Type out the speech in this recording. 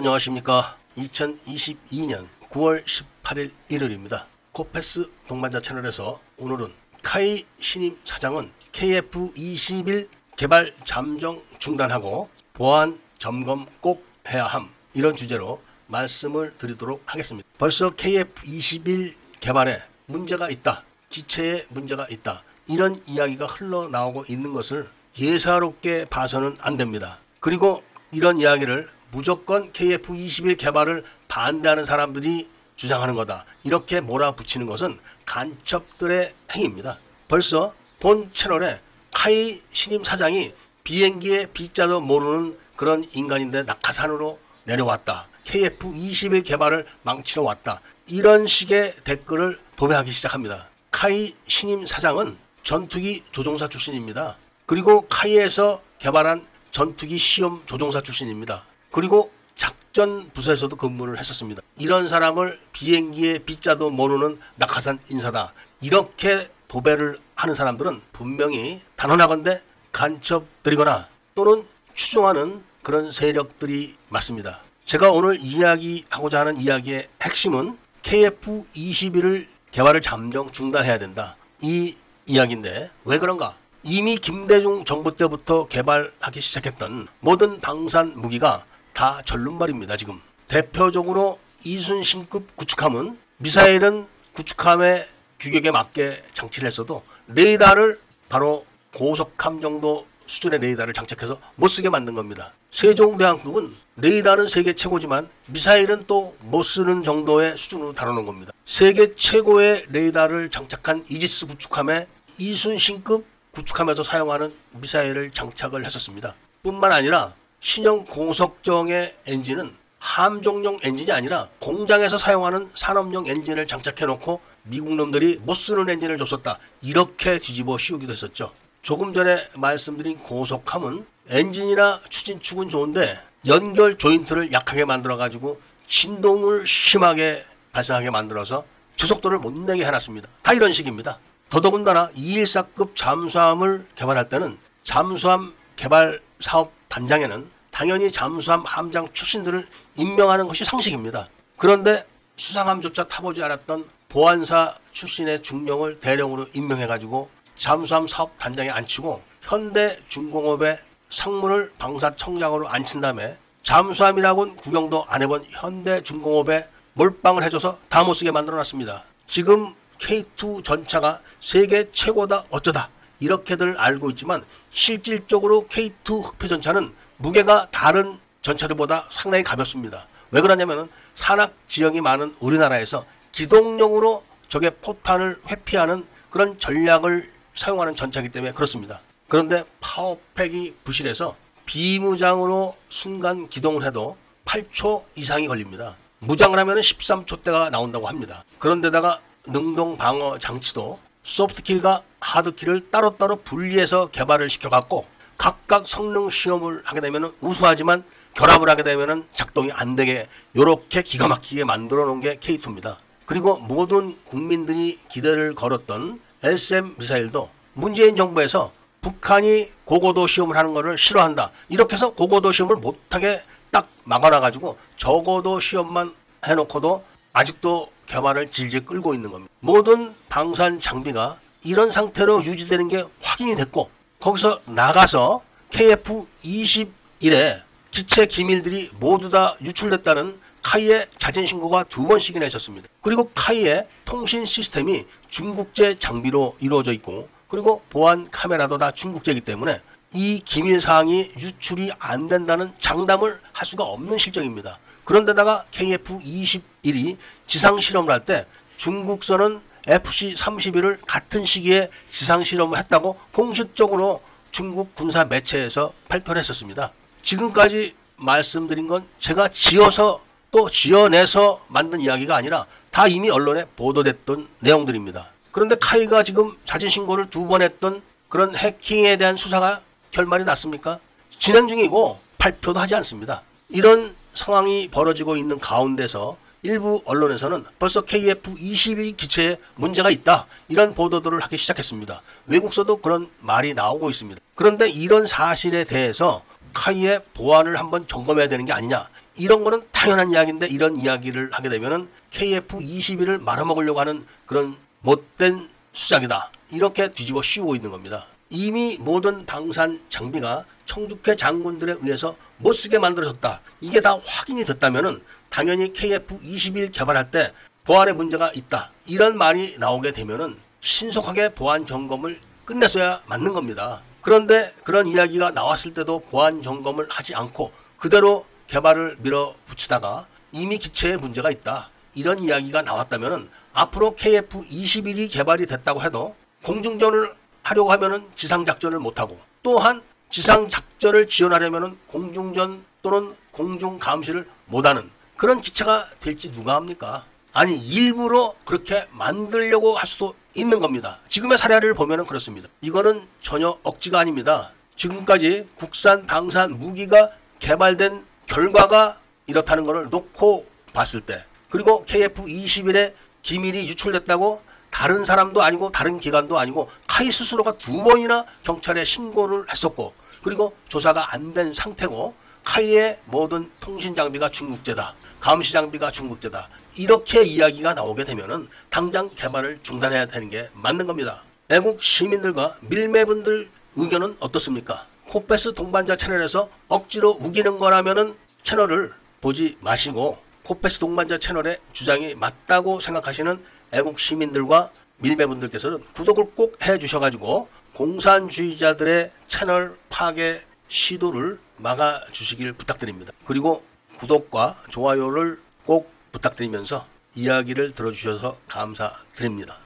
안녕하십니까. 2022년 9월 18일 일요일입니다. 코페스 동반자 채널에서 오늘은 카이 신임 사장은 KF21 개발 잠정 중단하고 보안 점검 꼭 해야 함 이런 주제로 말씀을 드리도록 하겠습니다. 벌써 KF21 개발에 문제가 있다. 기체에 문제가 있다. 이런 이야기가 흘러나오고 있는 것을 예사롭게 봐서는 안 됩니다. 그리고 이런 이야기를 무조건 KF21 개발을 반대하는 사람들이 주장하는 거다. 이렇게 몰아붙이는 것은 간첩들의 행위입니다. 벌써 본 채널에 카이 신임 사장이 비행기의 B자도 모르는 그런 인간인데 낙하산으로 내려왔다. KF21 개발을 망치러 왔다. 이런 식의 댓글을 도배하기 시작합니다. 카이 신임 사장은 전투기 조종사 출신입니다. 그리고 카이에서 개발한 전투기 시험 조종사 출신입니다. 그리고 작전 부서에서도 근무를 했었습니다. 이런 사람을 비행기의 빗자도 모르는 낙하산 인사다. 이렇게 도배를 하는 사람들은 분명히 단언하건대 간첩들이거나 또는 추종하는 그런 세력들이 맞습니다. 제가 오늘 이야기하고자 하는 이야기의 핵심은 KF-21을 개발을 잠정 중단해야 된다. 이 이야기인데 왜 그런가? 이미 김대중 정부 때부터 개발하기 시작했던 모든 방산 무기가 다 절름발입니다. 지금 대표적으로 이순신급 구축함은 미사일은 구축함의 규격에 맞게 장치를 했어도 레이더를 바로 고속함 정도 수준의 레이더를 장착해서 못 쓰게 만든 겁니다. 세종대왕급은 레이더는 세계 최고지만 미사일은 또 못 쓰는 정도의 수준으로 다루는 겁니다. 세계 최고의 레이더를 장착한 이지스 구축함에 이순신급 구축함에서 사용하는 미사일을 장착을 했었습니다. 뿐만 아니라 신형 고속정의 엔진은 함정용 엔진이 아니라 공장에서 사용하는 산업용 엔진을 장착해 놓고 미국 놈들이 못 쓰는 엔진을 줬었다. 이렇게 뒤집어 씌우기도 했었죠. 조금 전에 말씀드린 고속함은 엔진이나 추진축은 좋은데 연결 조인트를 약하게 만들어 가지고 진동을 심하게 발생하게 만들어서 주속도를 못 내게 해놨습니다. 다 이런 식입니다. 더더군다나 214급 잠수함을 개발할 때는 잠수함 개발 사업 단장에는 당연히 잠수함 함장 출신들을 임명하는 것이 상식입니다. 그런데 수상함조차 타보지 않았던 보안사 출신의 중령을 대령으로 임명해가지고 잠수함 사업 단장에 앉히고 현대중공업의 상무를 방사청장으로 앉힌 다음에 잠수함이라고는 구경도 안 해본 현대중공업에 몰빵을 해줘서 다 못쓰게 만들어놨습니다. 지금 K2 전차가 세계 최고다 어쩌다 이렇게들 알고 있지만 실질적으로 K2 흑표 전차는 무게가 다른 전차들보다 상당히 가볍습니다. 왜 그러냐면은 산악 지형이 많은 우리나라에서 기동력으로 적의 포탄을 회피하는 그런 전략을 사용하는 전차이기 때문에 그렇습니다. 그런데 파워팩이 부실해서 비무장으로 순간 기동을 해도 8초 이상이 걸립니다. 무장을 하면 13초대가 나온다고 합니다. 그런데다가 능동 방어 장치도 소프트킬과 하드킬을 따로따로 분리해서 개발을 시켜갖고 각각 성능 시험을 하게 되면 우수하지만 결합을 하게 되면 작동이 안 되게 이렇게 기가 막히게 만들어 놓은 게 K2입니다. 그리고 모든 국민들이 기대를 걸었던 SM 미사일도 문재인 정부에서 북한이 고고도 시험을 하는 것을 싫어한다. 이렇게 해서 고고도 시험을 못하게 딱 막아놔가지고 적어도 시험만 해놓고도 아직도 개발을 질질 끌고 있는 겁니다. 모든 방산 장비가 이런 상태로 유지되는 게 확인이 됐고 거기서 나가서 KF-21에 기체 기밀들이 모두 다 유출됐다는 카이의 자진 신고가 두 번씩이나 있었습니다. 그리고 카이의 통신 시스템이 중국제 장비로 이루어져 있고 그리고 보안 카메라도 다 중국제이기 때문에 이 기밀 사항이 유출이 안 된다는 장담을 할 수가 없는 실정입니다. 그런데다가 KF-21이 지상 실험을 할 때 중국선은 FC-31을 같은 시기에 지상 실험을 했다고 공식적으로 중국 군사 매체에서 발표를 했었습니다. 지금까지 말씀드린 건 제가 지어서 또 지어내서 만든 이야기가 아니라 다 이미 언론에 보도됐던 내용들입니다. 그런데 카이가 지금 자진 신고를 두 번 했던 그런 해킹에 대한 수사가 결말이 났습니까? 진행 중이고 발표도 하지 않습니다. 이런 상황이 벌어지고 있는 가운데서 일부 언론에서는 벌써 KF-22 기체에 문제가 있다. 이런 보도들을 하기 시작했습니다. 외국서도 그런 말이 나오고 있습니다. 그런데 이런 사실에 대해서 카이의 보안을 한번 점검해야 되는 게 아니냐. 이런 거는 당연한 이야기인데 이런 이야기를 하게 되면은 KF21을 말아먹으려고 하는 그런 못된 수작이다. 이렇게 뒤집어 씌우고 있는 겁니다. 이미 모든 방산 장비가 청주회 장군들에 의해서 못 쓰게 만들어졌다. 이게 다 확인이 됐다면은 당연히 KF21 개발할 때 보안에 문제가 있다. 이런 말이 나오게 되면은 신속하게 보안 점검을 끝냈어야 맞는 겁니다. 그런데 그런 이야기가 나왔을 때도 보안 점검을 하지 않고 그대로 개발을 밀어붙이다가 이미 기체에 문제가 있다. 이런 이야기가 나왔다면 앞으로 KF-21이 개발이 됐다고 해도 공중전을 하려고 하면은 지상작전을 못하고 또한 지상 작전을 지원하려면은 공중전 또는 공중 감시를 못하는 그런 기체가 될지 누가 합니까? 아니 일부러 그렇게 만들려고 할 수도 있는 겁니다. 지금의 사례를 보면 그렇습니다. 이거는 전혀 억지가 아닙니다. 지금까지 국산 방산 무기가 개발된 결과가 이렇다는 것을 놓고 봤을 때 그리고 KF-21에 기밀이 유출됐다고 다른 사람도 아니고 다른 기관도 아니고 카이 스스로가 두 번이나 경찰에 신고를 했었고 그리고 조사가 안 된 상태고 카이의 모든 통신 장비가 중국제다. 감시 장비가 중국제다. 이렇게 이야기가 나오게 되면은 당장 개발을 중단해야 되는 게 맞는 겁니다. 애국 시민들과 밀매분들 의견은 어떻습니까? 코페스 동반자 채널에서 억지로 우기는 거라면은 채널을 보지 마시고 코페스 동반자 채널의 주장이 맞다고 생각하시는 애국 시민들과 밀매분들께서는 구독을 꼭 해주셔가지고 공산주의자들의 채널 파괴 시도를 막아주시길 부탁드립니다. 그리고 구독과 좋아요를 꼭 부탁드리면서 이야기를 들어주셔서 감사드립니다.